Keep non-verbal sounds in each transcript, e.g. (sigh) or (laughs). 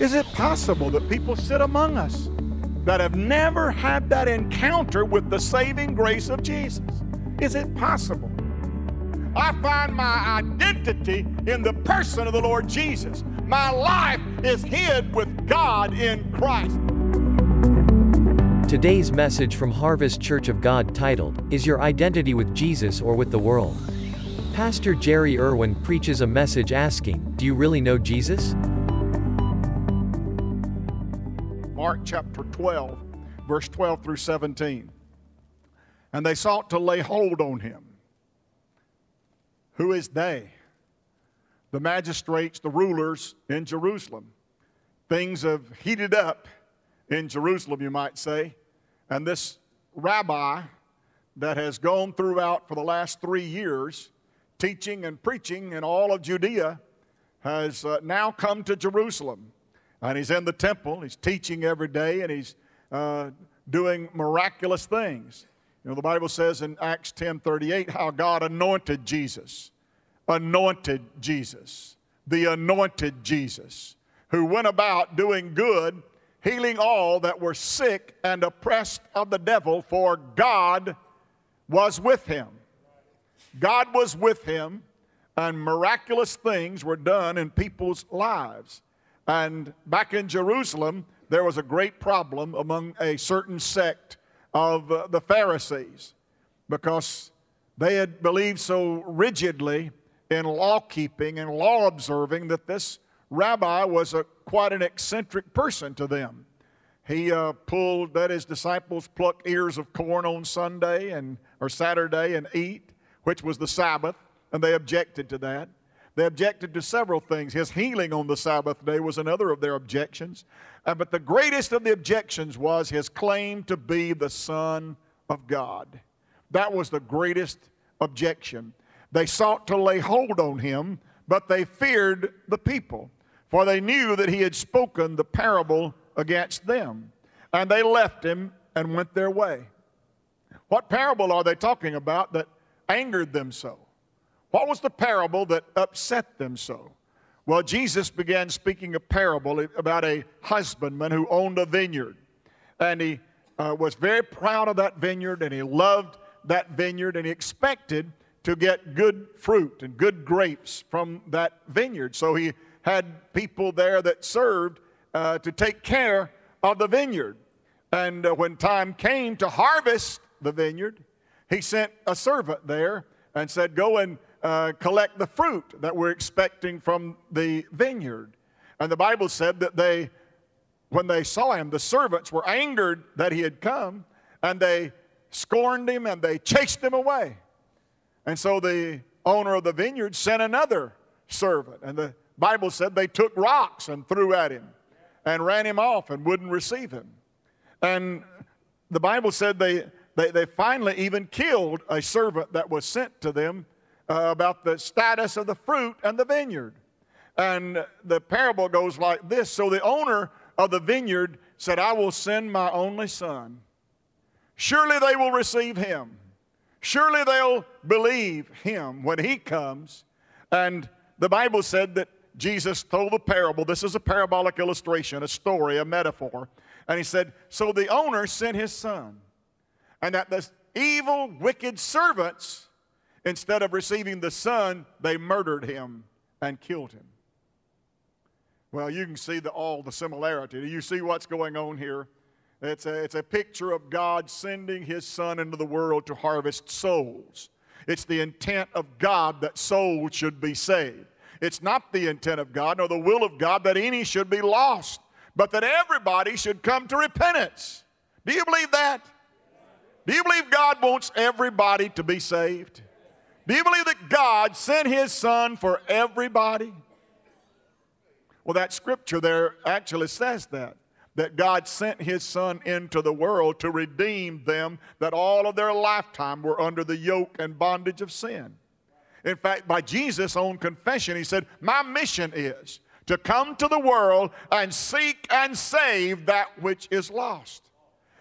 Is it possible that people sit among us that have never had that encounter with the saving grace of Jesus? Is it possible? I find my identity in the person of the Lord Jesus. My life is hid with God in Christ. Today's message from Harvest Church of God titled, Is Your Identity with Jesus or with the World? Pastor Jerry Irwin preaches a message asking, Do you really know Jesus? Mark chapter 12, verse 12 through 17. And they sought to lay hold on him. Who is they? The magistrates, the rulers in Jerusalem. Things have heated up in Jerusalem, you might say. And this rabbi that has gone throughout for the last three years, teaching and preaching in all of Judea, has uh, now come to Jerusalem. And he's in the temple, he's teaching every day, and he's uh, doing miraculous things. You know, the Bible says in Acts 10:38 how God anointed Jesus. Anointed Jesus. The anointed Jesus, who went about doing good, healing all that were sick and oppressed of the devil, for God was with him. God was with him, and miraculous things were done in people's lives. And back in Jerusalem, there was a great problem among a certain sect of uh, the Pharisees because they had believed so rigidly in law keeping and law observing that this rabbi was a, quite an eccentric person to them. He uh, pulled, that his disciples pluck ears of corn on Sunday and or Saturday and eat, which was the Sabbath, and they objected to that. They objected to several things. His healing on the Sabbath day was another of their objections. Uh, but the greatest of the objections was his claim to be the Son of God. That was the greatest objection. They sought to lay hold on him, but they feared the people, for they knew that he had spoken the parable against them. And they left him and went their way. What parable are they talking about that angered them so? What was the parable that upset them so? Well, Jesus began speaking a parable about a husbandman who owned a vineyard. And he uh, was very proud of that vineyard and he loved that vineyard and he expected to get good fruit and good grapes from that vineyard. So he had people there that served uh, to take care of the vineyard. And uh, when time came to harvest the vineyard, he sent a servant there and said, Go and uh, collect the fruit that we're expecting from the vineyard. And the Bible said that they, when they saw him, the servants were angered that he had come, and they scorned him and they chased him away. And so the owner of the vineyard sent another servant. And the Bible said they took rocks and threw at him and ran him off and wouldn't receive him. And the Bible said they, they, they finally even killed a servant that was sent to them uh, about the status of the fruit and the vineyard. And the parable goes like this So the owner of the vineyard said, I will send my only son. Surely they will receive him. Surely they'll believe him when he comes. And the Bible said that Jesus told the parable. This is a parabolic illustration, a story, a metaphor. And he said, So the owner sent his son. And that the evil, wicked servants Instead of receiving the son, they murdered him and killed him. Well, you can see the, all the similarity. Do you see what's going on here? It's a, it's a picture of God sending his son into the world to harvest souls. It's the intent of God that souls should be saved. It's not the intent of God nor the will of God that any should be lost, but that everybody should come to repentance. Do you believe that? Do you believe God wants everybody to be saved? Do you believe that God sent his son for everybody? Well, that scripture there actually says that. That God sent his son into the world to redeem them that all of their lifetime were under the yoke and bondage of sin. In fact, by Jesus' own confession, he said, My mission is to come to the world and seek and save that which is lost.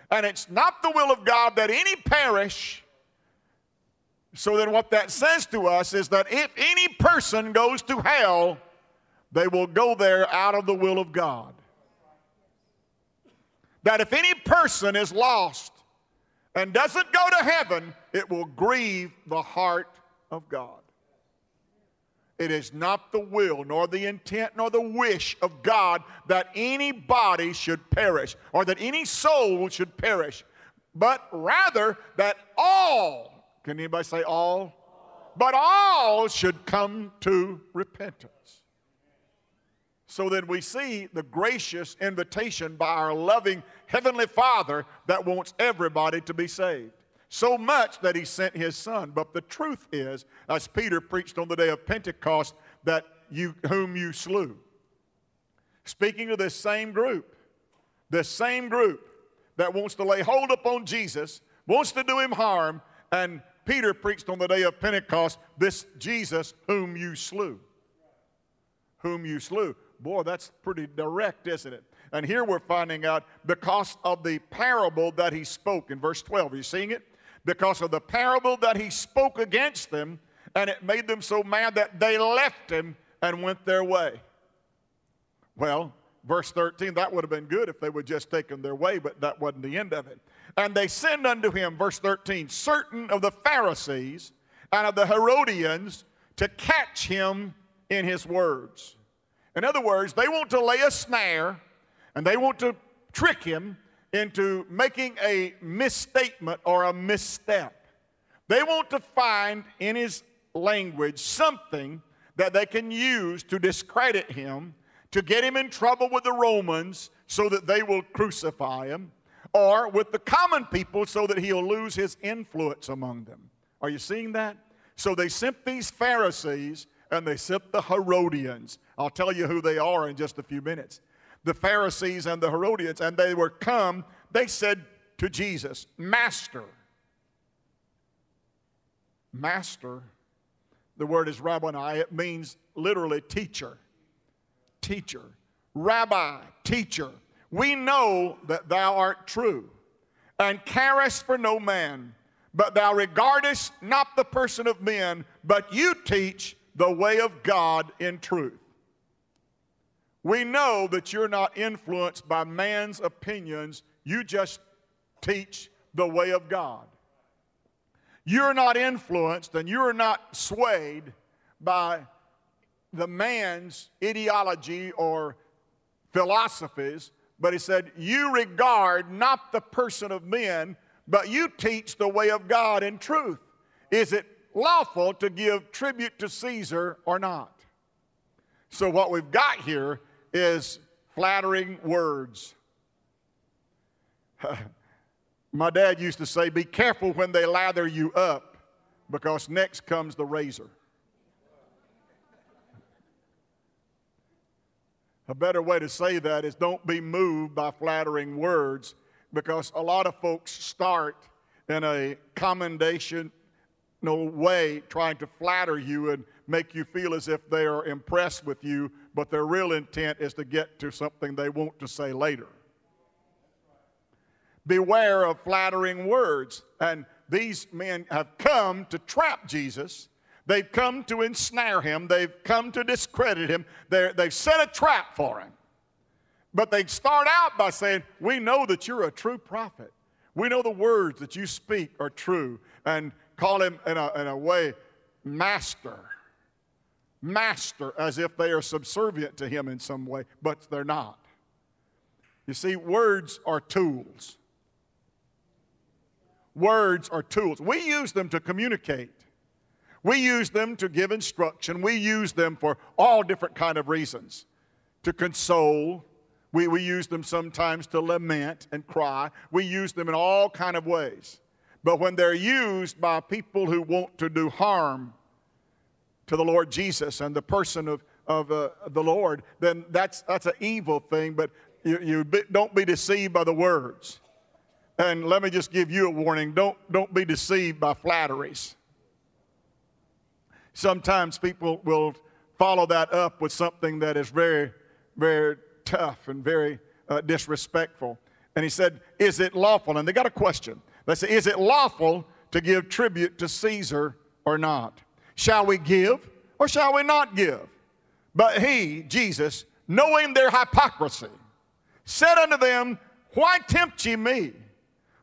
And it's not the will of God that any perish, so then, what that says to us is that if any person goes to hell, they will go there out of the will of God. that if any person is lost and doesn't go to heaven, it will grieve the heart of God. It is not the will, nor the intent, nor the wish of God that anybody should perish, or that any soul should perish, but rather that all, can anybody say all? But all should come to repentance. So that we see the gracious invitation by our loving Heavenly Father that wants everybody to be saved so much that he sent his son. But the truth is, as Peter preached on the day of Pentecost, that you whom you slew. Speaking to this same group, this same group that wants to lay hold upon Jesus, wants to do him harm, and Peter preached on the day of Pentecost, this Jesus whom you slew. Whom you slew. Boy, that's pretty direct, isn't it? And here we're finding out because of the parable that he spoke in verse 12. Are you seeing it? because of the parable that he spoke against them, and it made them so mad that they left him and went their way. Well, verse 13, that would have been good if they would just taken their way, but that wasn't the end of it. And they send unto him, verse 13, certain of the Pharisees and of the Herodians to catch him in his words. In other words, they want to lay a snare and they want to trick him into making a misstatement or a misstep. They want to find in his language something that they can use to discredit him, to get him in trouble with the Romans so that they will crucify him, or with the common people so that he'll lose his influence among them. Are you seeing that? So they sent these Pharisees and they sent the Herodians. I'll tell you who they are in just a few minutes the Pharisees and the Herodians, and they were come, they said to Jesus, Master. Master, the word is rabboni, it means literally teacher. Teacher. Rabbi, teacher. We know that thou art true and carest for no man, but thou regardest not the person of men, but you teach the way of God in truth. We know that you're not influenced by man's opinions, you just teach the way of God. You're not influenced and you're not swayed by the man's ideology or philosophies, but he said, You regard not the person of men, but you teach the way of God in truth. Is it lawful to give tribute to Caesar or not? So, what we've got here is flattering words. (laughs) My dad used to say, Be careful when they lather you up because next comes the razor. A better way to say that is don't be moved by flattering words because a lot of folks start in a commendation no way trying to flatter you and make you feel as if they are impressed with you, but their real intent is to get to something they want to say later. Beware of flattering words. And these men have come to trap Jesus. They've come to ensnare him. They've come to discredit him. they they've set a trap for him. But they start out by saying, We know that you're a true prophet. We know the words that you speak are true. And call him in a, in a way, master master as if they are subservient to him in some way, but they're not. You see, words are tools. Words are tools. We use them to communicate. We use them to give instruction. We use them for all different kind of reasons. To console. We, we use them sometimes to lament and cry. We use them in all kind of ways. But when they're used by people who want to do harm to the Lord Jesus and the person of, of uh, the Lord, then that's, that's an evil thing, but you, you be, don't be deceived by the words. And let me just give you a warning don't, don't be deceived by flatteries. Sometimes people will follow that up with something that is very, very tough and very uh, disrespectful. And he said, Is it lawful? And they got a question. They say, Is it lawful to give tribute to Caesar or not? Shall we give or shall we not give? But he, Jesus, knowing their hypocrisy, said unto them, Why tempt ye me?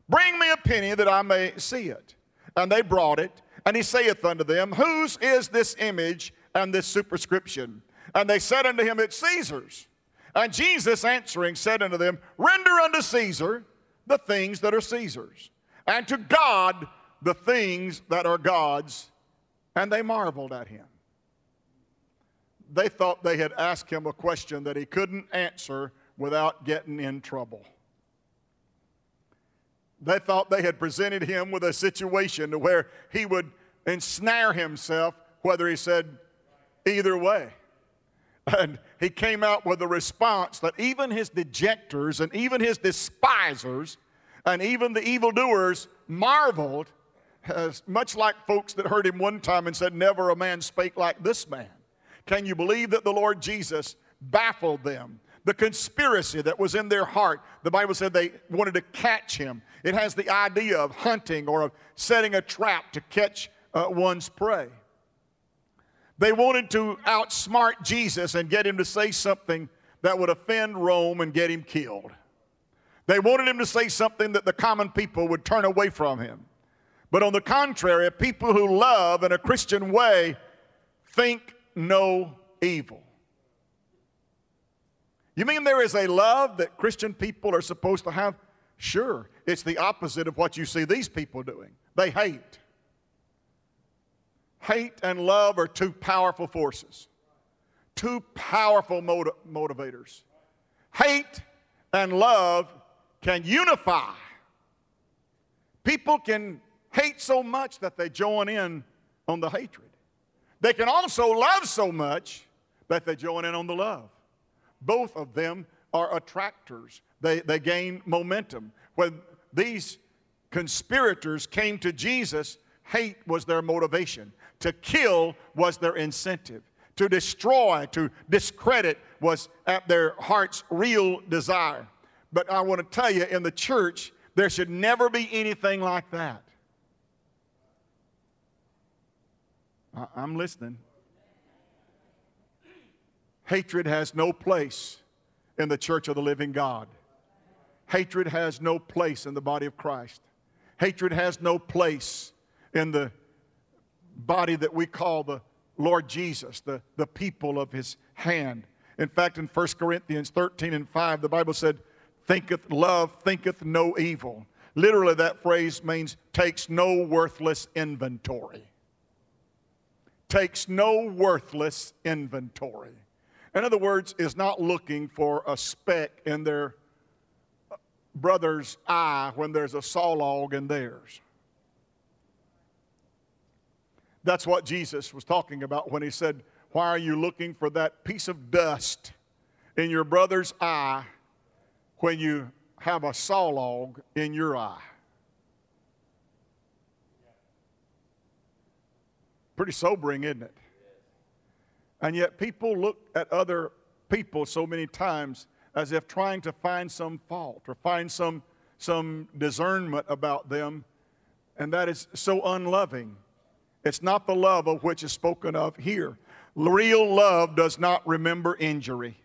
Bring me a penny that I may see it. And they brought it. And he saith unto them, Whose is this image and this superscription? And they said unto him, It's Caesar's. And Jesus answering said unto them, Render unto Caesar the things that are Caesar's, and to God the things that are God's. And they marveled at him. They thought they had asked him a question that he couldn't answer without getting in trouble. They thought they had presented him with a situation to where he would ensnare himself, whether he said either way. And he came out with a response that even his dejectors and even his despisers and even the evildoers marveled, much like folks that heard him one time and said, Never a man spake like this man. Can you believe that the Lord Jesus baffled them? The conspiracy that was in their heart, the Bible said they wanted to catch him. It has the idea of hunting or of setting a trap to catch uh, one's prey. They wanted to outsmart Jesus and get him to say something that would offend Rome and get him killed. They wanted him to say something that the common people would turn away from him. But on the contrary, people who love in a Christian way think no evil. You mean there is a love that Christian people are supposed to have? Sure. It's the opposite of what you see these people doing. They hate. Hate and love are two powerful forces, two powerful motiv- motivators. Hate and love can unify. People can hate so much that they join in on the hatred. They can also love so much that they join in on the love. Both of them are attractors, they, they gain momentum. When these conspirators came to Jesus, hate was their motivation. To kill was their incentive. To destroy, to discredit was at their heart's real desire. But I want to tell you, in the church, there should never be anything like that. I'm listening. Hatred has no place in the church of the living God. Hatred has no place in the body of Christ. Hatred has no place in the body that we call the Lord Jesus, the, the people of his hand. In fact, in 1 Corinthians 13 and 5, the Bible said, thinketh love thinketh no evil. Literally, that phrase means takes no worthless inventory. Takes no worthless inventory. In other words, is not looking for a speck in their brother's eye when there's a saw log in theirs. That's what Jesus was talking about when he said, Why are you looking for that piece of dust in your brother's eye when you have a saw log in your eye? Pretty sobering, isn't it? And yet, people look at other people so many times as if trying to find some fault or find some, some discernment about them, and that is so unloving. It's not the love of which is spoken of here. Real love does not remember injury.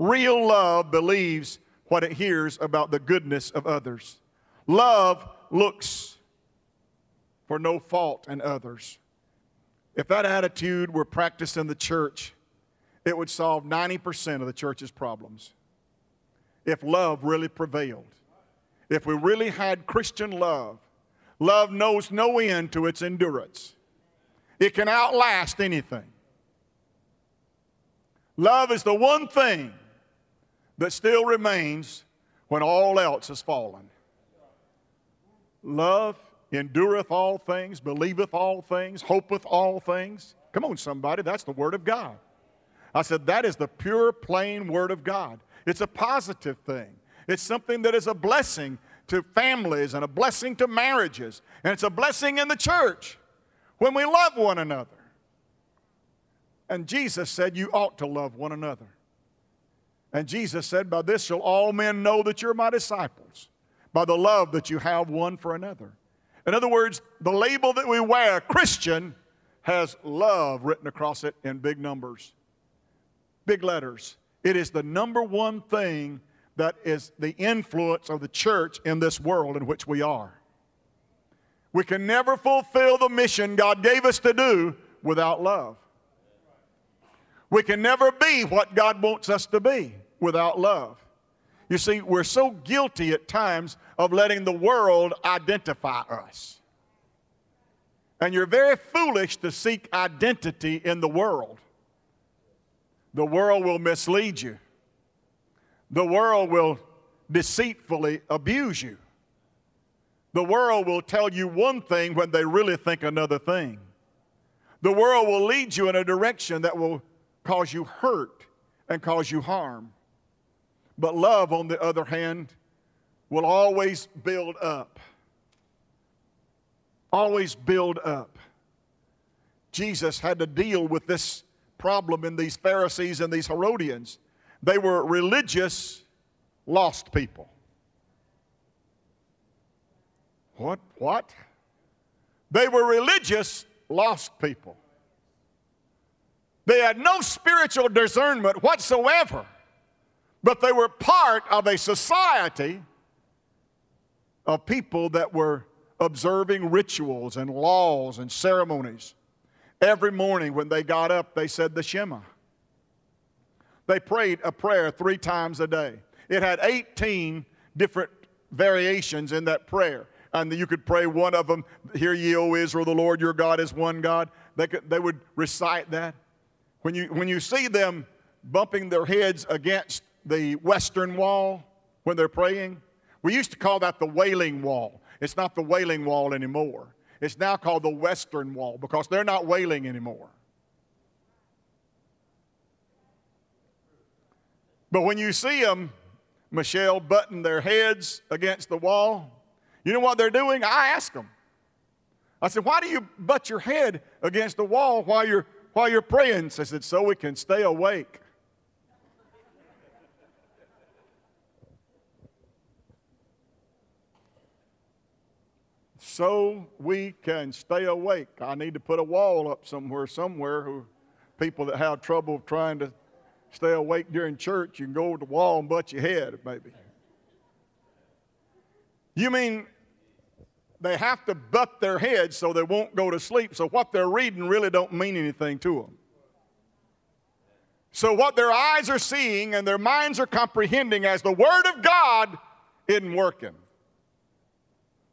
Real love believes what it hears about the goodness of others. Love looks for no fault in others. If that attitude were practiced in the church, it would solve 90% of the church's problems. If love really prevailed, if we really had Christian love, love knows no end to its endurance, it can outlast anything. Love is the one thing that still remains when all else has fallen. Love endureth all things, believeth all things, hopeth all things. Come on, somebody, that's the Word of God. I said, that is the pure, plain Word of God. It's a positive thing, it's something that is a blessing to families and a blessing to marriages, and it's a blessing in the church when we love one another. And Jesus said, You ought to love one another. And Jesus said, By this shall all men know that you're my disciples, by the love that you have one for another. In other words, the label that we wear, Christian, has love written across it in big numbers, big letters. It is the number one thing that is the influence of the church in this world in which we are. We can never fulfill the mission God gave us to do without love. We can never be what God wants us to be without love. You see, we're so guilty at times of letting the world identify us. And you're very foolish to seek identity in the world. The world will mislead you, the world will deceitfully abuse you. The world will tell you one thing when they really think another thing. The world will lead you in a direction that will cause you hurt and cause you harm. But love, on the other hand, will always build up. Always build up. Jesus had to deal with this problem in these Pharisees and these Herodians. They were religious, lost people. What? What? They were religious, lost people. They had no spiritual discernment whatsoever, but they were part of a society of people that were observing rituals and laws and ceremonies. Every morning when they got up, they said the Shema. They prayed a prayer three times a day. It had 18 different variations in that prayer. And you could pray one of them, Hear ye, O Israel, the Lord your God is one God. They, could, they would recite that. When you, when you see them bumping their heads against the western wall when they're praying, we used to call that the wailing wall. It's not the wailing wall anymore. It's now called the western wall because they're not wailing anymore. But when you see them, Michelle, button their heads against the wall, you know what they're doing? I ask them. I said, Why do you butt your head against the wall while you're while you're praying. I said, so we can stay awake. So we can stay awake. I need to put a wall up somewhere, somewhere who people that have trouble trying to stay awake during church, you can go to the wall and butt your head, maybe. You mean they have to butt their heads so they won't go to sleep. So what they're reading really don't mean anything to them. So what their eyes are seeing and their minds are comprehending as the Word of God isn't working.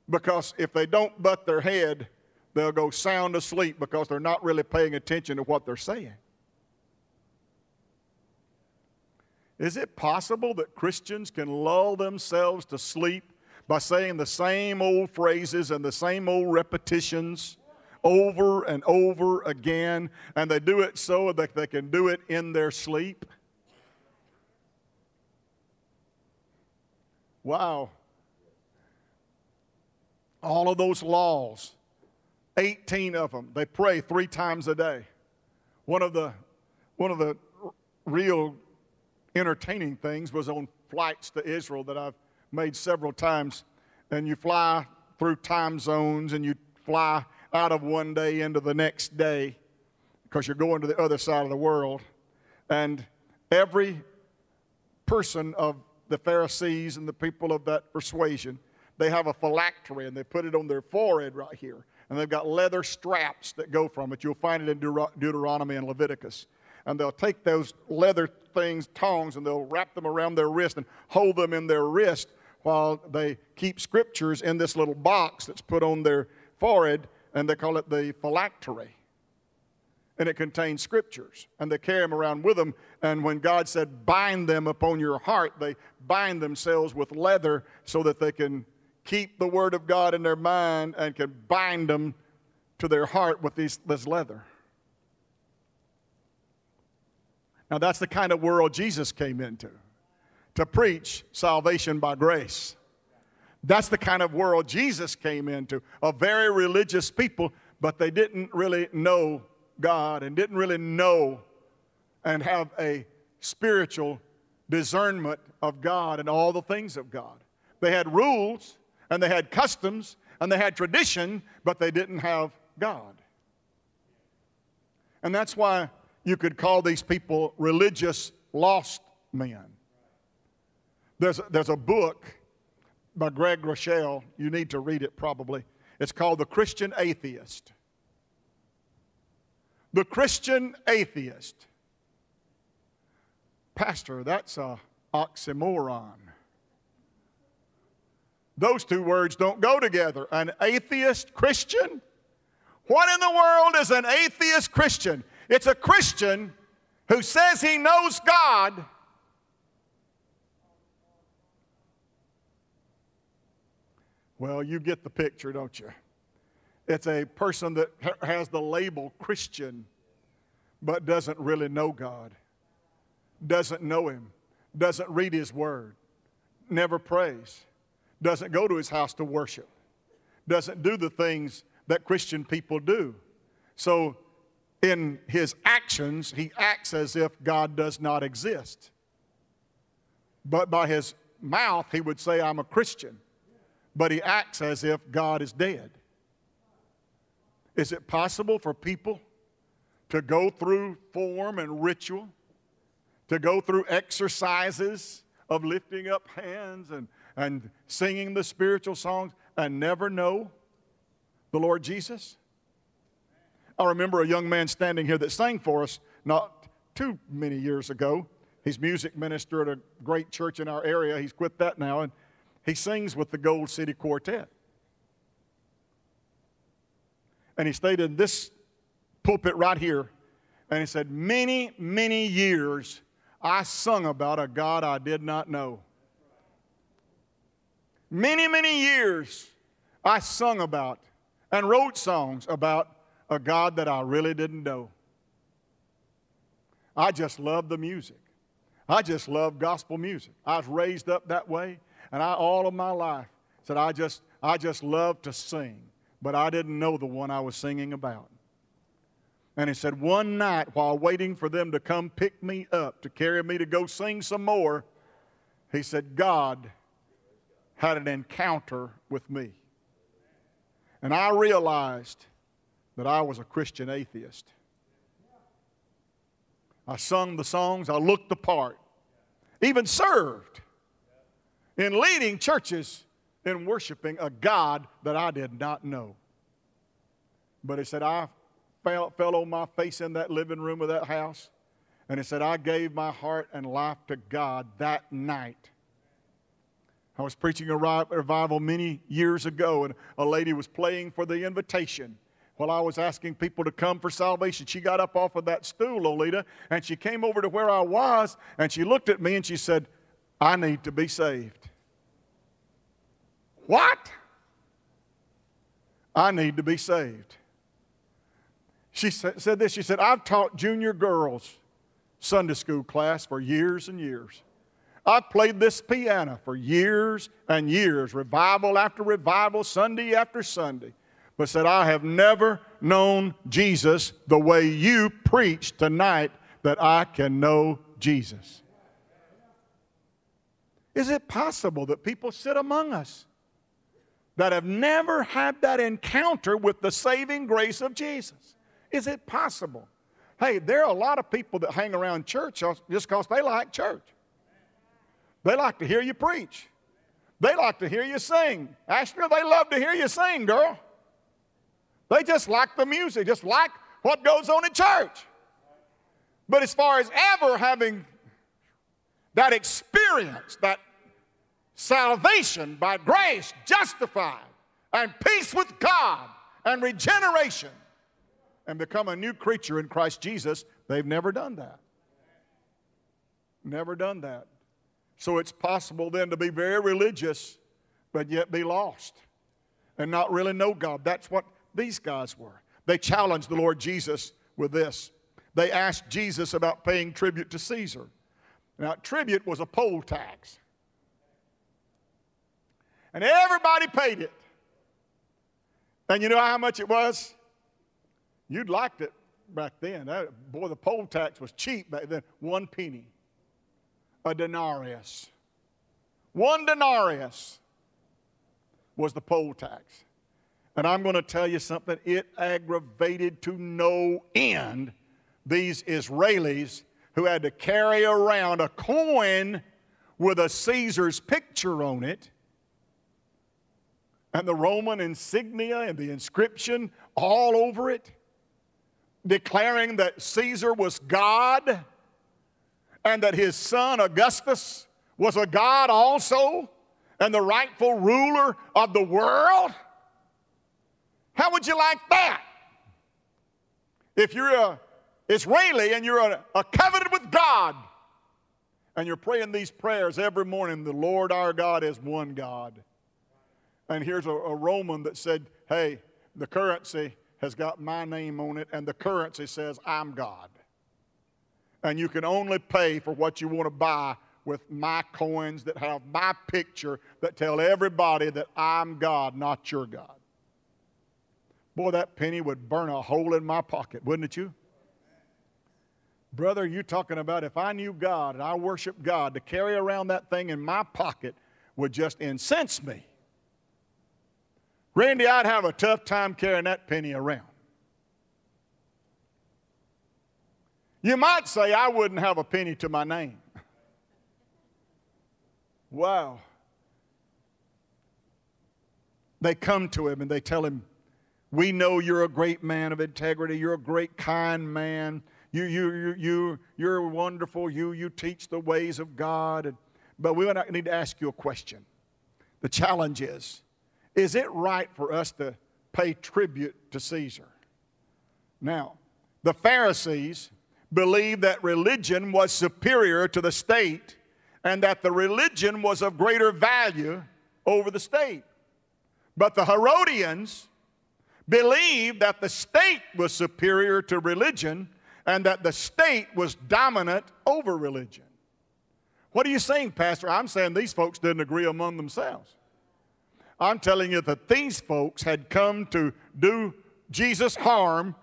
Because if they don't butt their head, they'll go sound asleep because they're not really paying attention to what they're saying. Is it possible that Christians can lull themselves to sleep by saying the same old phrases and the same old repetitions over and over again, and they do it so that they can do it in their sleep. Wow. All of those laws, 18 of them, they pray three times a day. One of the, one of the real entertaining things was on flights to Israel that I've made several times. And you fly through time zones and you fly out of one day into the next day because you're going to the other side of the world. And every person of the Pharisees and the people of that persuasion, they have a phylactery and they put it on their forehead right here. And they've got leather straps that go from it. You'll find it in Deuteronomy and Leviticus. And they'll take those leather things, tongs, and they'll wrap them around their wrist and hold them in their wrist while they keep scriptures in this little box that's put on their forehead, and they call it the phylactery. And it contains scriptures, and they carry them around with them. And when God said, bind them upon your heart, they bind themselves with leather so that they can keep the word of God in their mind and can bind them to their heart with these, this leather. Now, that's the kind of world Jesus came into to preach salvation by grace. That's the kind of world Jesus came into, a very religious people, but they didn't really know God and didn't really know and have a spiritual discernment of God and all the things of God. They had rules and they had customs and they had tradition, but they didn't have God. And that's why you could call these people religious lost men. There's, there's a book by Craig Groeschel. You need to read it probably. It's called The Christian Atheist. The Christian Atheist. Pastor, that's a oxymoron. Those two words don't go together. An atheist Christian? What in the world is an atheist Christian? It's a Christian who says he knows God. Well, you get the picture, don't you? It's a person that has the label Christian, but doesn't really know God, doesn't know Him, doesn't read His Word, never prays, doesn't go to His house to worship, doesn't do the things that Christian people do. So, in his actions, he acts as if God does not exist. But by his mouth, he would say, I'm a Christian. But he acts as if God is dead. Is it possible for people to go through form and ritual, to go through exercises of lifting up hands and, and singing the spiritual songs and never know the Lord Jesus? I remember a young man standing here that sang for us not too many years ago. He's music minister at a great church in our area. He's quit that now, and he sings with the Gold City Quartet. And he stayed in this pulpit right here, and he said, Many, many years I sung about a God I did not know. Many, many years I sung about and wrote songs about a God that I really didn't know. I just love the music. I just love gospel music. I was raised up that way, and I all of my life said I just I just love to sing, but I didn't know the one I was singing about. And he said, one night while waiting for them to come pick me up to carry me to go sing some more, he said, God had an encounter with me. And I realized that I was a Christian atheist. I sung the songs, I looked the part, even served in leading churches in worshiping a God that I did not know. But he said, I fell, fell on my face in that living room of that house. And he said, I gave my heart and life to God that night. I was preaching a revival many years ago, and a lady was playing for the invitation while I was asking people to come for salvation. She got up off of that stool, Lolita, and she came over to where I was, and she looked at me and she said, I need to be saved. What? I need to be saved. She said this. She said, I've taught junior girls Sunday school class for years and years. I've played this piano for years and years, revival after revival, Sunday after Sunday, but said, I have never known Jesus the way you preach tonight that I can know Jesus. Is it possible that people sit among us that have never had that encounter with the saving grace of Jesus? Is it possible? Hey, there are a lot of people that hang around church just because they like church. They like to hear you preach. They like to hear you sing. Ashley, they love to hear you sing, girl. They just like the music, just like what goes on in church. But as far as ever having that experience, that salvation by grace, justified, and peace with God, and regeneration, and become a new creature in Christ Jesus, they've never done that. Never done that. So it's possible then to be very religious, but yet be lost and not really know God. That's what these guys were. They challenged the Lord Jesus with this. They asked Jesus about paying tribute to Caesar. Now, tribute was a poll tax. And everybody paid it. And you know how much it was? You'd liked it back then. Boy, the poll tax was cheap back then. One penny a denarius. One denarius was the poll tax. And I'm going to tell you something, it aggravated to no end these Israelis who had to carry around a coin with a Caesar's picture on it and the Roman insignia and the inscription all over it, declaring that Caesar was God and that his son Augustus was a God also and the rightful ruler of the world? How would you like that? If you're a Israeli and you're a, a covenant with God and you're praying these prayers every morning, the Lord our God is one God. And here's a, a Roman that said, hey, the currency has got my name on it, and the currency says, I'm God. And you can only pay for what you want to buy with my coins that have my picture that tell everybody that I'm God, not your God. Boy, that penny would burn a hole in my pocket, wouldn't it you? Brother, you're talking about if I knew God and I worship God, to carry around that thing in my pocket would just incense me. Randy, I'd have a tough time carrying that penny around. You might say I wouldn't have a penny to my name. wow. They come to him and they tell him, We know you're a great man of integrity. You're a great, kind man. You, you, you, you, you're wonderful. You, you teach the ways of God. But we need to ask you a question. The challenge is is it right for us to pay tribute to Caesar? Now, the Pharisees believed that religion was superior to the state and that the religion was of greater value over the state. But the Herodians believed that the state was superior to religion and that the state was dominant over religion. What are you saying, Pastor? I'm saying these folks didn't agree among themselves. I'm telling you that these folks had come to do Jesus harm,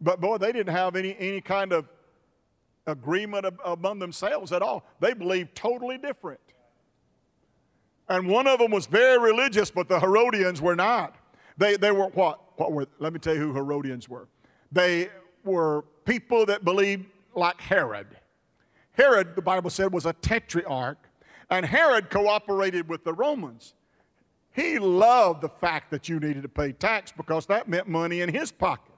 but boy, they didn't have any, any kind of agreement among themselves at all. They believed totally different. And one of them was very religious, but the Herodians were not. They, they were what? What were? Let me tell you who Herodians were. They were people that believed like Herod. Herod, the Bible said, was a tetrarch, and Herod cooperated with the Romans. He loved the fact that you needed to pay tax because that meant money in his pocket.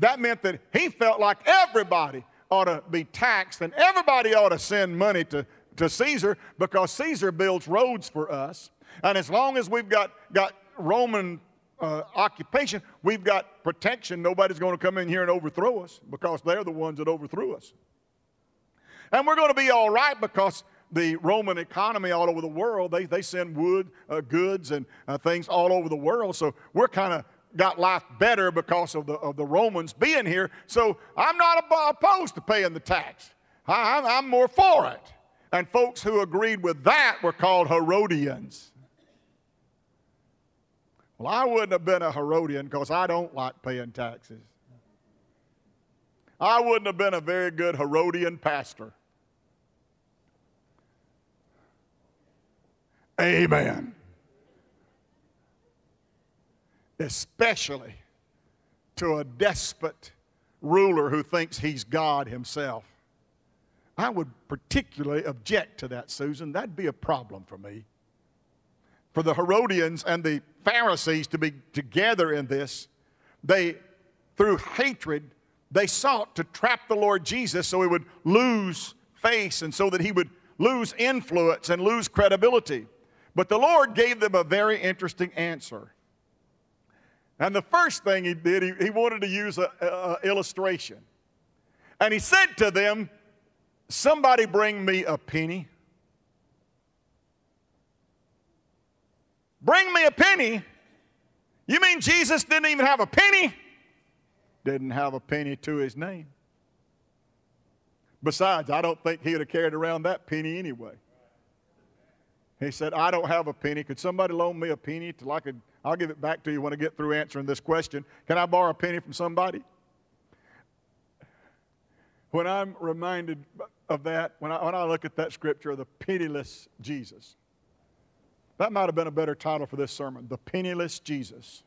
That meant that he felt like everybody ought to be taxed and everybody ought to send money to, to Caesar because Caesar builds roads for us. And as long as we've got, got Roman uh, occupation, we've got protection. Nobody's going to come in here and overthrow us because they're the ones that overthrew us. And we're going to be all right because the Roman economy all over the world. They, they send wood, uh, goods, and uh, things all over the world. So we're kind of got life better because of the, of the Romans being here. So I'm not opposed to paying the tax. I, I'm more for it. And folks who agreed with that were called Herodians. Well, I wouldn't have been a Herodian because I don't like paying taxes. I wouldn't have been a very good Herodian pastor. Amen. Especially to a despot ruler who thinks he's God himself. I would particularly object to that, Susan. That'd be a problem for me. For the Herodians and the Pharisees to be together in this, they, through hatred, they sought to trap the Lord Jesus so he would lose face and so that he would lose influence and lose credibility. But the Lord gave them a very interesting answer. And the first thing he did, he, he wanted to use an illustration. And he said to them, Somebody bring me a penny. Bring me a penny? You mean Jesus didn't even have a penny? Didn't have a penny to his name. Besides, I don't think he would have carried around that penny anyway. He said, I don't have a penny. Could somebody loan me a penny till I could, I'll give it back to you when I get through answering this question. Can I borrow a penny from somebody? When I'm reminded of that, when I, when I look at that scripture, the penniless Jesus, that might have been a better title for this sermon, The Penniless Jesus.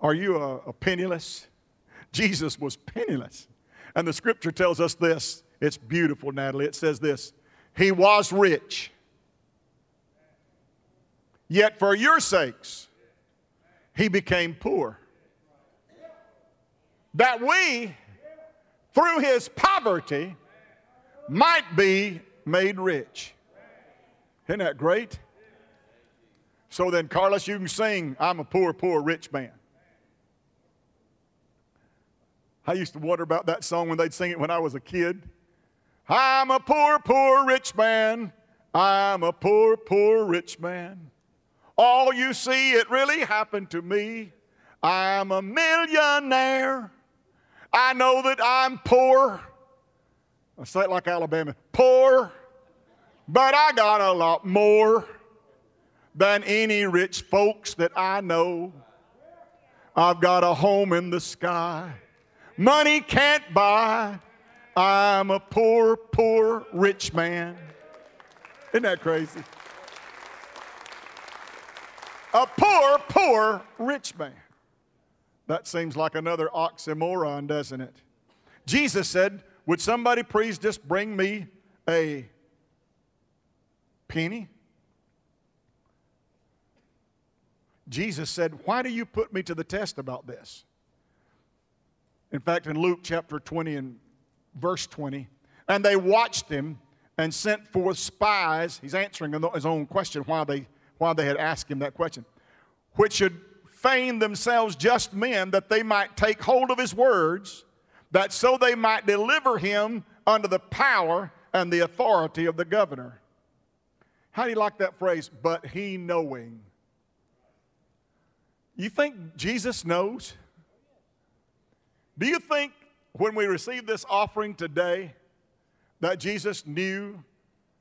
Are you a, a penniless? Jesus was penniless. And the scripture tells us this It's beautiful, Natalie. It says this He was rich, yet for your sakes, he became poor. That we, through his poverty, might be made rich. Isn't that great? So then, Carlos, you can sing, I'm a poor, poor rich man. I used to wonder about that song when they'd sing it when I was a kid. I'm a poor, poor rich man. I'm a poor, poor rich man. All you see, it really happened to me. I'm a millionaire. I know that I'm poor. I say it like Alabama poor, but I got a lot more than any rich folks that I know. I've got a home in the sky. Money can't buy. I'm a poor, poor rich man. Isn't that crazy? A poor, poor rich man. That seems like another oxymoron, doesn't it? Jesus said, Would somebody please just bring me a penny? Jesus said, Why do you put me to the test about this? In fact, in Luke chapter 20 and verse 20, and they watched him and sent forth spies. He's answering his own question why they, why they had asked him that question, which should feign themselves just men that they might take hold of his words, that so they might deliver him under the power and the authority of the governor. How do you like that phrase? But he knowing. You think Jesus knows? Do you think when we receive this offering today that Jesus knew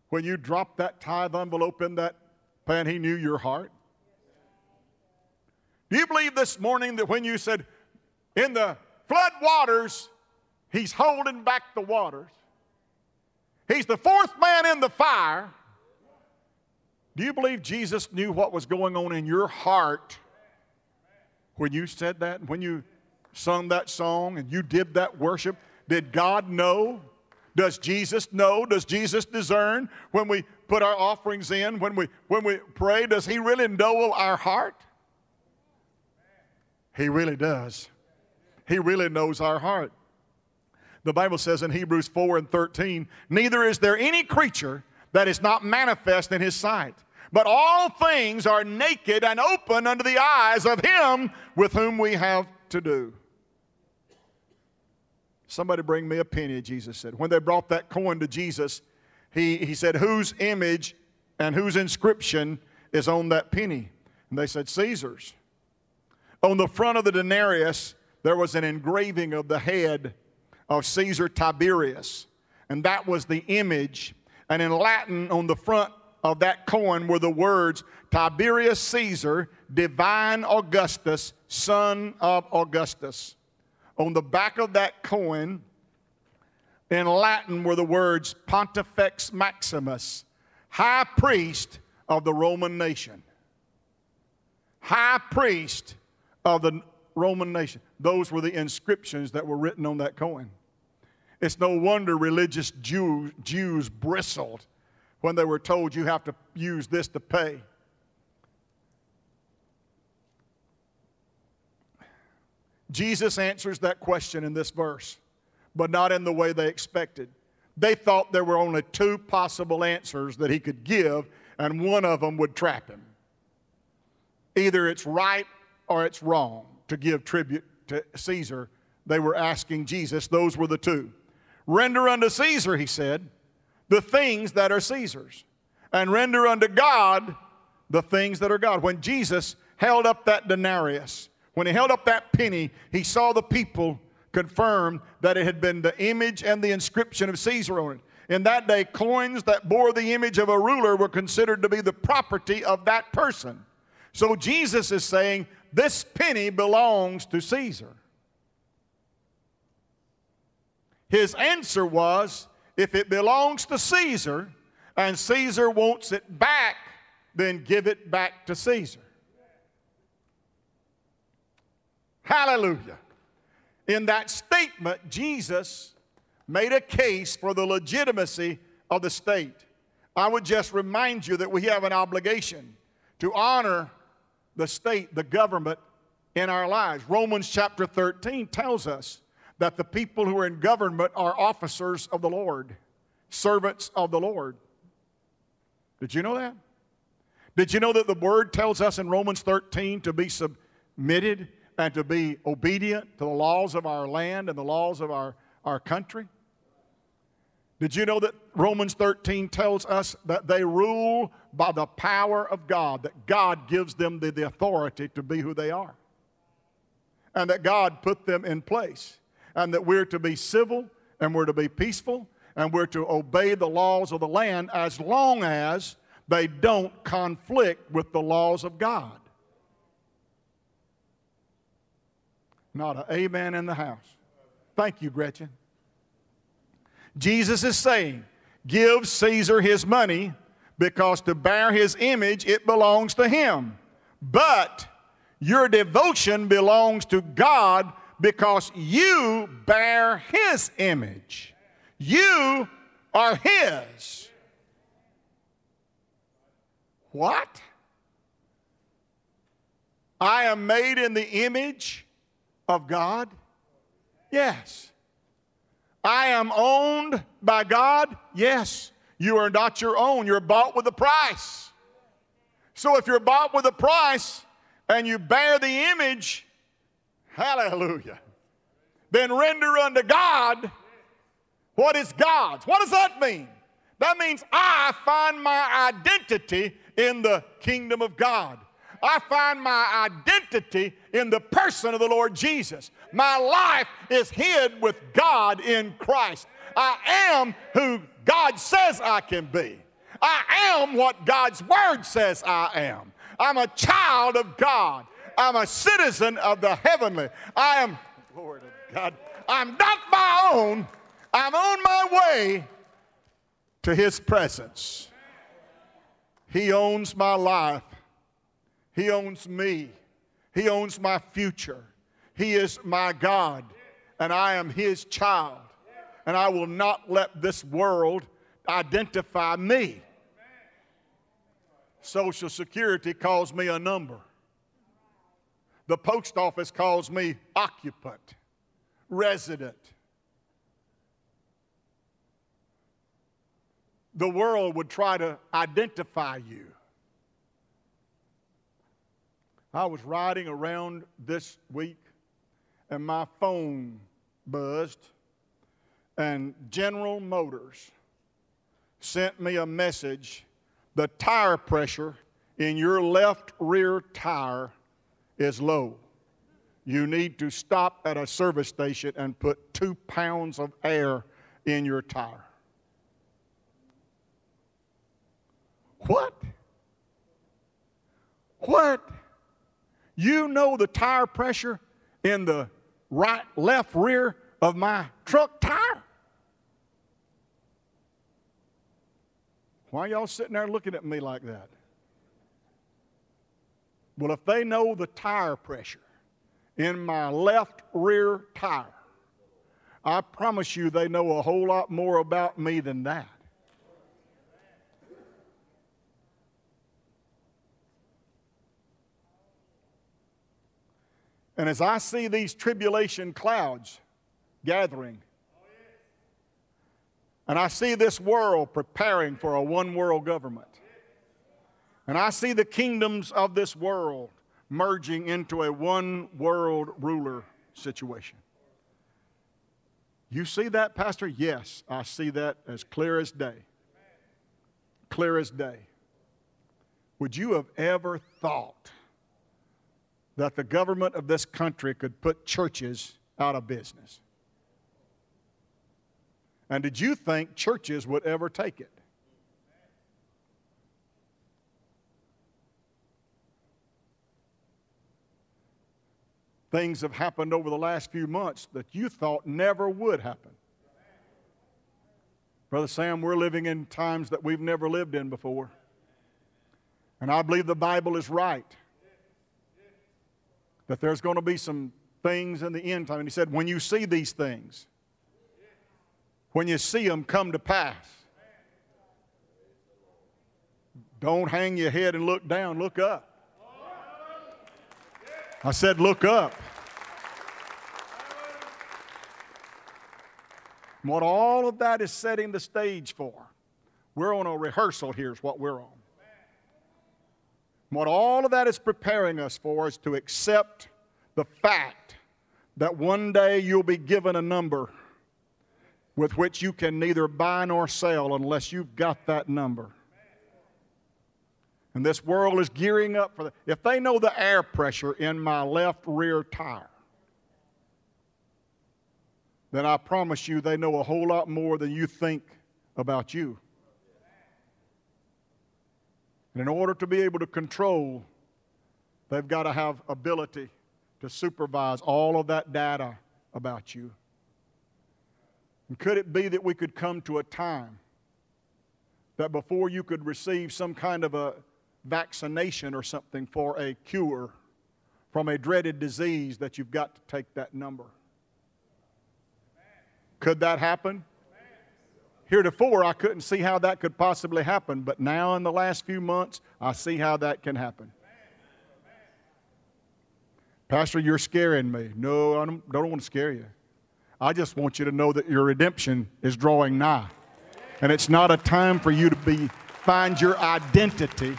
when you dropped that tithe envelope in that pan, he knew your heart? Do you believe this morning that when you said, in the flood waters, he's holding back the waters? He's the fourth man in the fire. Do you believe Jesus knew what was going on in your heart when you said that? When you sung that song and you did that worship? Did God know? Does Jesus know? Does Jesus discern when we put our offerings in, when we, when we pray? Does He really know our heart? He really does. He really knows our heart. The Bible says in Hebrews 4 and 13, neither is there any creature that is not manifest in his sight. But all things are naked and open under the eyes of him with whom we have to do. Somebody bring me a penny, Jesus said. When they brought that coin to Jesus, he, he said, Whose image and whose inscription is on that penny? And they said, Caesar's. On the front of the denarius, there was an engraving of the head of Caesar Tiberius, and that was the image. And in Latin, on the front of that coin were the words Tiberius Caesar, divine Augustus, son of Augustus. On the back of that coin, in Latin, were the words Pontifex Maximus, high priest of the Roman nation. High priest of the Roman nation. Those were the inscriptions that were written on that coin. It's no wonder religious Jews, Jews bristled when they were told you have to use this to pay. Jesus answers that question in this verse, but not in the way they expected. They thought there were only two possible answers that he could give, and one of them would trap him. Either it's right or it's wrong to give tribute to Caesar. They were asking Jesus, those were the two. Render unto Caesar, he said, the things that are Caesar's, and render unto God the things that are God. When Jesus held up that denarius, when he held up that penny, he saw the people confirm that it had been the image and the inscription of Caesar on it. In that day, coins that bore the image of a ruler were considered to be the property of that person. So Jesus is saying, This penny belongs to Caesar. His answer was, If it belongs to Caesar and Caesar wants it back, then give it back to Caesar. Hallelujah. In that statement, Jesus made a case for the legitimacy of the state. I would just remind you that we have an obligation to honor the state, the government in our lives. Romans chapter 13 tells us that the people who are in government are officers of the Lord, servants of the Lord. Did you know that? Did you know that the word tells us in Romans 13 to be submitted and to be obedient to the laws of our land and the laws of our, our country? Did you know that Romans 13 tells us that they rule by the power of God, that God gives them the, the authority to be who they are? And that God put them in place, and that we're to be civil and we're to be peaceful and we're to obey the laws of the land as long as they don't conflict with the laws of God. Not an amen in the house. Thank you, Gretchen. Jesus is saying, Give Caesar his money because to bear his image it belongs to him. But your devotion belongs to God because you bear his image. You are his. What? I am made in the image of God? Yes. I am owned by God? Yes. You are not your own. You're bought with a price. So if you're bought with a price and you bear the image, hallelujah, then render unto God what is God's. What does that mean? That means I find my identity in the kingdom of God. I find my identity in the person of the Lord Jesus. My life is hid with God in Christ. I am who God says I can be. I am what God's word says I am. I'm a child of God. I'm a citizen of the heavenly. I am, glory to God, I'm not my own. I'm on my way to his presence. He owns my life. He owns me. He owns my future. He is my God, and I am His child. And I will not let this world identify me. Social Security calls me a number. The post office calls me occupant, resident. The world would try to identify you. I was riding around this week and my phone buzzed, and General Motors sent me a message the tire pressure in your left rear tire is low. You need to stop at a service station and put two pounds of air in your tire. What? What? You know the tire pressure in the right, left rear of my truck tire? Why y'all sitting there looking at me like that? Well, if they know the tire pressure in my left rear tire, I promise you they know a whole lot more about me than that. And as I see these tribulation clouds gathering, and I see this world preparing for a one world government, and I see the kingdoms of this world merging into a one world ruler situation. You see that, Pastor? Yes, I see that as clear as day. Clear as day. Would you have ever thought? That the government of this country could put churches out of business. And did you think churches would ever take it? Things have happened over the last few months that you thought never would happen. Brother Sam, we're living in times that we've never lived in before. And I believe the Bible is right that there's going to be some things in the end time. And he said, when you see these things, when you see them come to pass. Don't hang your head and look down, look up. I said, look up. What all of that is setting the stage for, we're on a rehearsal, here's what we're on. What all of that is preparing us for is to accept the fact that one day you'll be given a number with which you can neither buy nor sell unless you've got that number. And this world is gearing up for that. If they know the air pressure in my left rear tire, then I promise you they know a whole lot more than you think about you. And in order to be able to control, they've got to have ability to supervise all of that data about you. And could it be that we could come to a time that before you could receive some kind of a vaccination or something for a cure from a dreaded disease that you've got to take that number? Could that happen? Heretofore, I couldn't see how that could possibly happen, but now in the last few months, I see how that can happen. Pastor, you're scaring me. No, I don't, don't want to scare you. I just want you to know that your redemption is drawing nigh. And it's not a time for you to be find your identity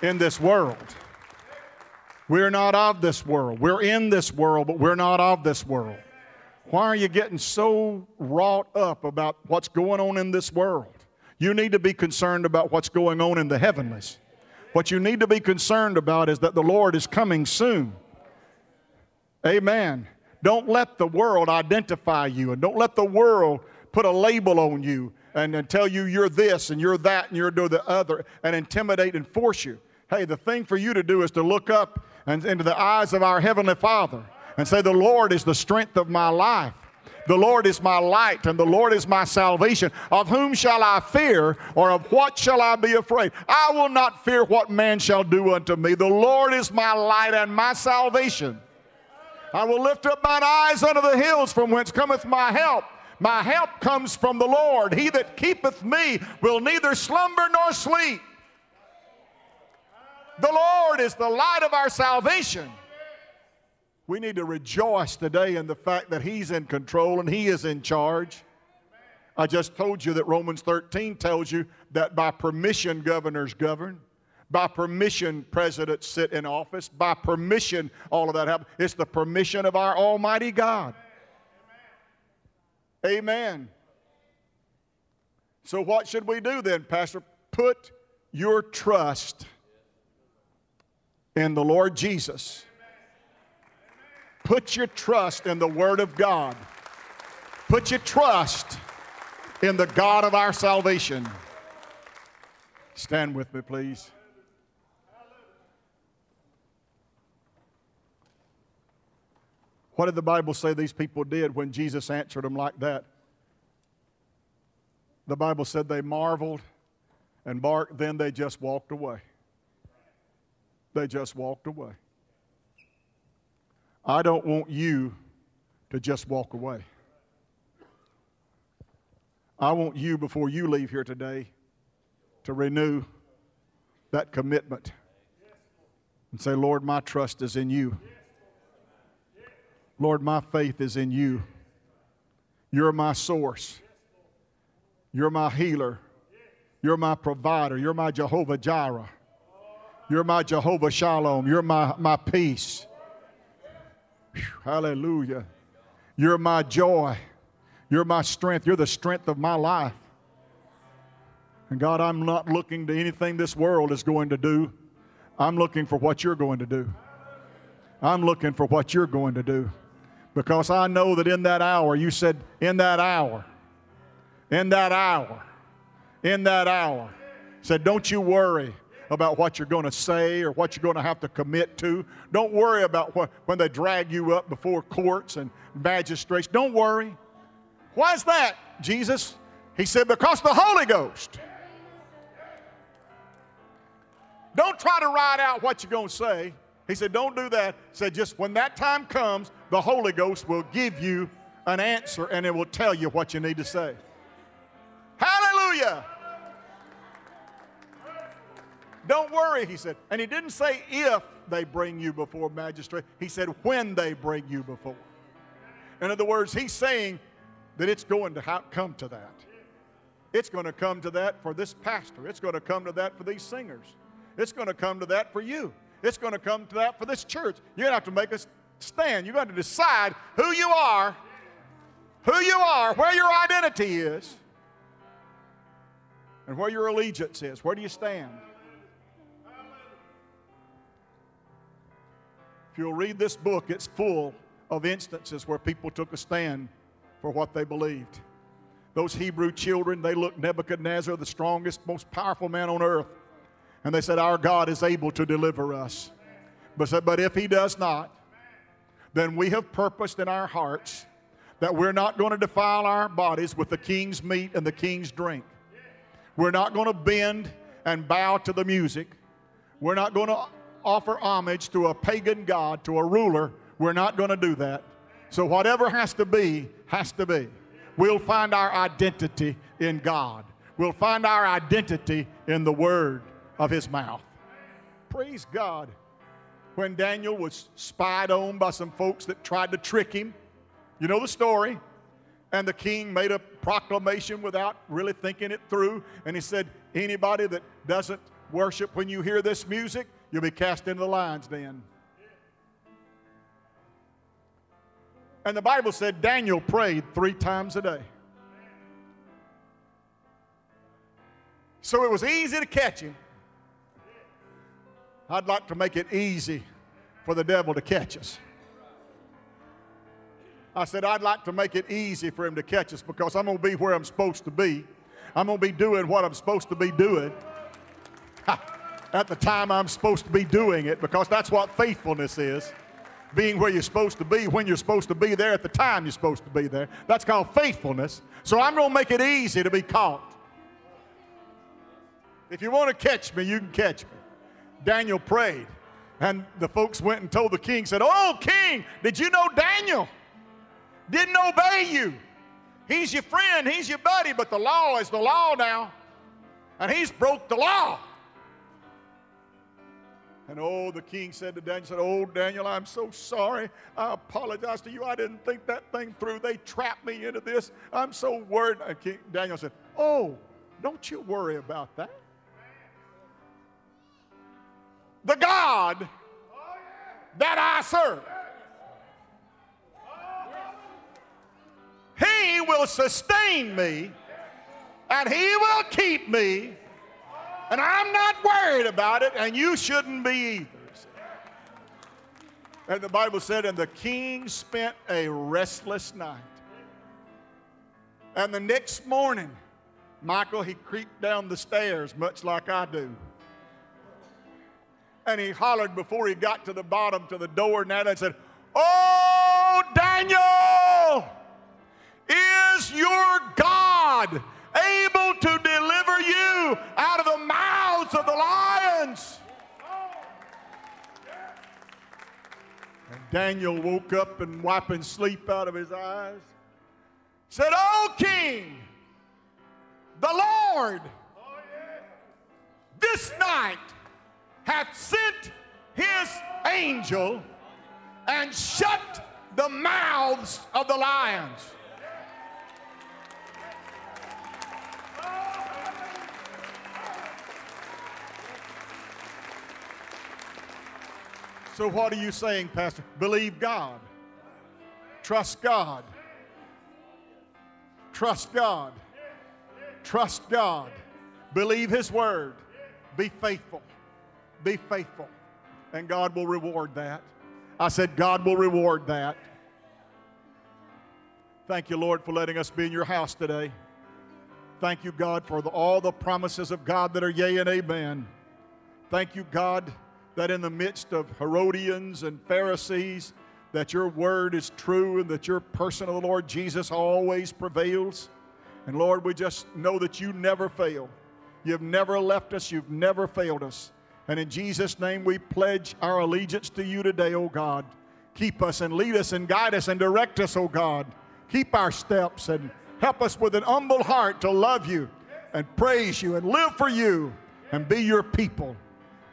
in this world. We're not of this world. We're in this world, but we're not of this world. Why are you getting so wrought up about what's going on in this world? You need to be concerned about what's going on in the heavenlies. What you need to be concerned about is that the Lord is coming soon. Amen. Don't let the world identify you and don't let the world put a label on you and, and tell you you're this and you're that and you're the other and intimidate and force you. Hey, the thing for you to do is to look up and into the eyes of our Heavenly Father and say, The Lord is the strength of my life. The Lord is my light and the Lord is my salvation. Of whom shall I fear or of what shall I be afraid? I will not fear what man shall do unto me. The Lord is my light and my salvation. I will lift up mine eyes unto the hills from whence cometh my help. My help comes from the Lord. He that keepeth me will neither slumber nor sleep. The Lord is the light of our salvation. We need to rejoice today in the fact that He's in control and He is in charge. I just told you that Romans 13 tells you that by permission governors govern, by permission presidents sit in office, by permission all of that happens. It's the permission of our Almighty God. Amen. So, what should we do then, Pastor? Put your trust in the Lord Jesus Put your trust in the Word of God. Put your trust in the God of our salvation. Stand with me, please. What did the Bible say these people did when Jesus answered them like that? The Bible said they marveled and barked, then they just walked away. They just walked away. I don't want you to just walk away. I want you, before you leave here today, to renew that commitment and say, Lord, my trust is in you. Lord, my faith is in you. You're my source. You're my healer. You're my provider. You're my Jehovah Jireh. You're my Jehovah Shalom. You're my, my peace. Hallelujah. You're my joy. You're my strength. You're the strength of my life. And God, I'm not looking to anything this world is going to do. I'm looking for what you're going to do. I'm looking for what you're going to do. Because I know that in that hour, you said, in that hour, in that hour, in that hour, said, don't you worry about what you're going to say or what you're going to have to commit to. Don't worry about what, when they drag you up before courts and magistrates. Don't worry. Why is that, Jesus? He said, because the Holy Ghost. Don't try to write out what you're going to say. He said, don't do that. He said, just when that time comes, the Holy Ghost will give you an answer and it will tell you what you need to say. Hallelujah. Don't worry, he said. And he didn't say if they bring you before magistrate, he said when they bring you before. In other words, he's saying that it's going to come to that. It's going to come to that for this pastor. It's going to come to that for these singers. It's going to come to that for you. It's going to come to that for this church. You're going to have to make a stand. You're going to decide who you are, who you are, where your identity is, and where your allegiance is. Where do you stand? If you'll read this book, it's full of instances where people took a stand for what they believed. Those Hebrew children, they looked Nebuchadnezzar, the strongest, most powerful man on earth, and they said, Our God is able to deliver us. But, said, but if he does not, then we have purposed in our hearts that we're not going to defile our bodies with the king's meat and the king's drink. We're not going to bend and bow to the music. We're not going to offer homage to a pagan god, to a ruler. We're not going to do that. So, whatever has to be, has to be. We'll find our identity in God. We'll find our identity in the word of his mouth. Praise God. When Daniel was spied on by some folks that tried to trick him, you know the story. And the king made a proclamation without really thinking it through. And he said, Anybody that doesn't worship when you hear this music, you'll be cast into the lion's den. And the Bible said Daniel prayed three times a day. So it was easy to catch him. I'd like to make it easy for the devil to catch us. I said, I'd like to make it easy for him to catch us because I'm going to be where I'm supposed to be. I'm going to be doing what I'm supposed to be doing at the time I'm supposed to be doing it because that's what faithfulness is. Being where you're supposed to be, when you're supposed to be there, at the time you're supposed to be there. That's called faithfulness. So I'm going to make it easy to be caught. If you want to catch me, you can catch me. Daniel prayed. And the folks went and told the king, said, Oh, king, did you know Daniel didn't obey you? He's your friend, he's your buddy, but the law is the law now. And he's broke the law. And oh, the king said to Daniel, said, Oh, Daniel, I'm so sorry. I apologize to you. I didn't think that thing through. They trapped me into this. I'm so worried. And king, Daniel said, Oh, don't you worry about that. The God that I serve. He will sustain me and He will keep me and I'm not worried about it, and you shouldn't be either. And the Bible said, and the king spent a restless night. And the next morning, Michael, he creeped down the stairs, much like I do. And he hollered before he got to the bottom to the door and that said, Oh, Daniel, is your God able to deliver you out of the mouths of the lions. And Daniel woke up and wiping sleep out of his eyes, said, O King, the Lord, this night hath sent his angel and shut the mouths of the lions. So, what are you saying, Pastor? Believe God. Trust God. Trust God. Trust God. Believe His word. Be faithful. Be faithful. And God will reward that. I said, God will reward that. Thank you, Lord, for letting us be in your house today. Thank you, God, for the, all the promises of God that are yea and amen. Thank you, God that in the midst of Herodians and Pharisees, that your word is true and that your person of the Lord Jesus always prevails. And Lord, we just know that you never fail. You've never left us, you've never failed us. And in Jesus' name, we pledge our allegiance to you today, O God. Keep us and lead us and guide us and direct us, O God. keep our steps and help us with an humble heart to love you and praise you and live for you and be your people.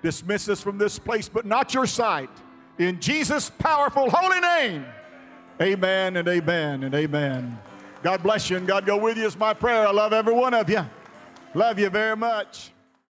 Dismiss us from this place, but not your sight. In Jesus' powerful, holy name, amen and amen and amen. God bless you and God go with you is my prayer. I love every one of you. Love you very much.